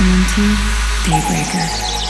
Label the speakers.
Speaker 1: listening to Daybreaker.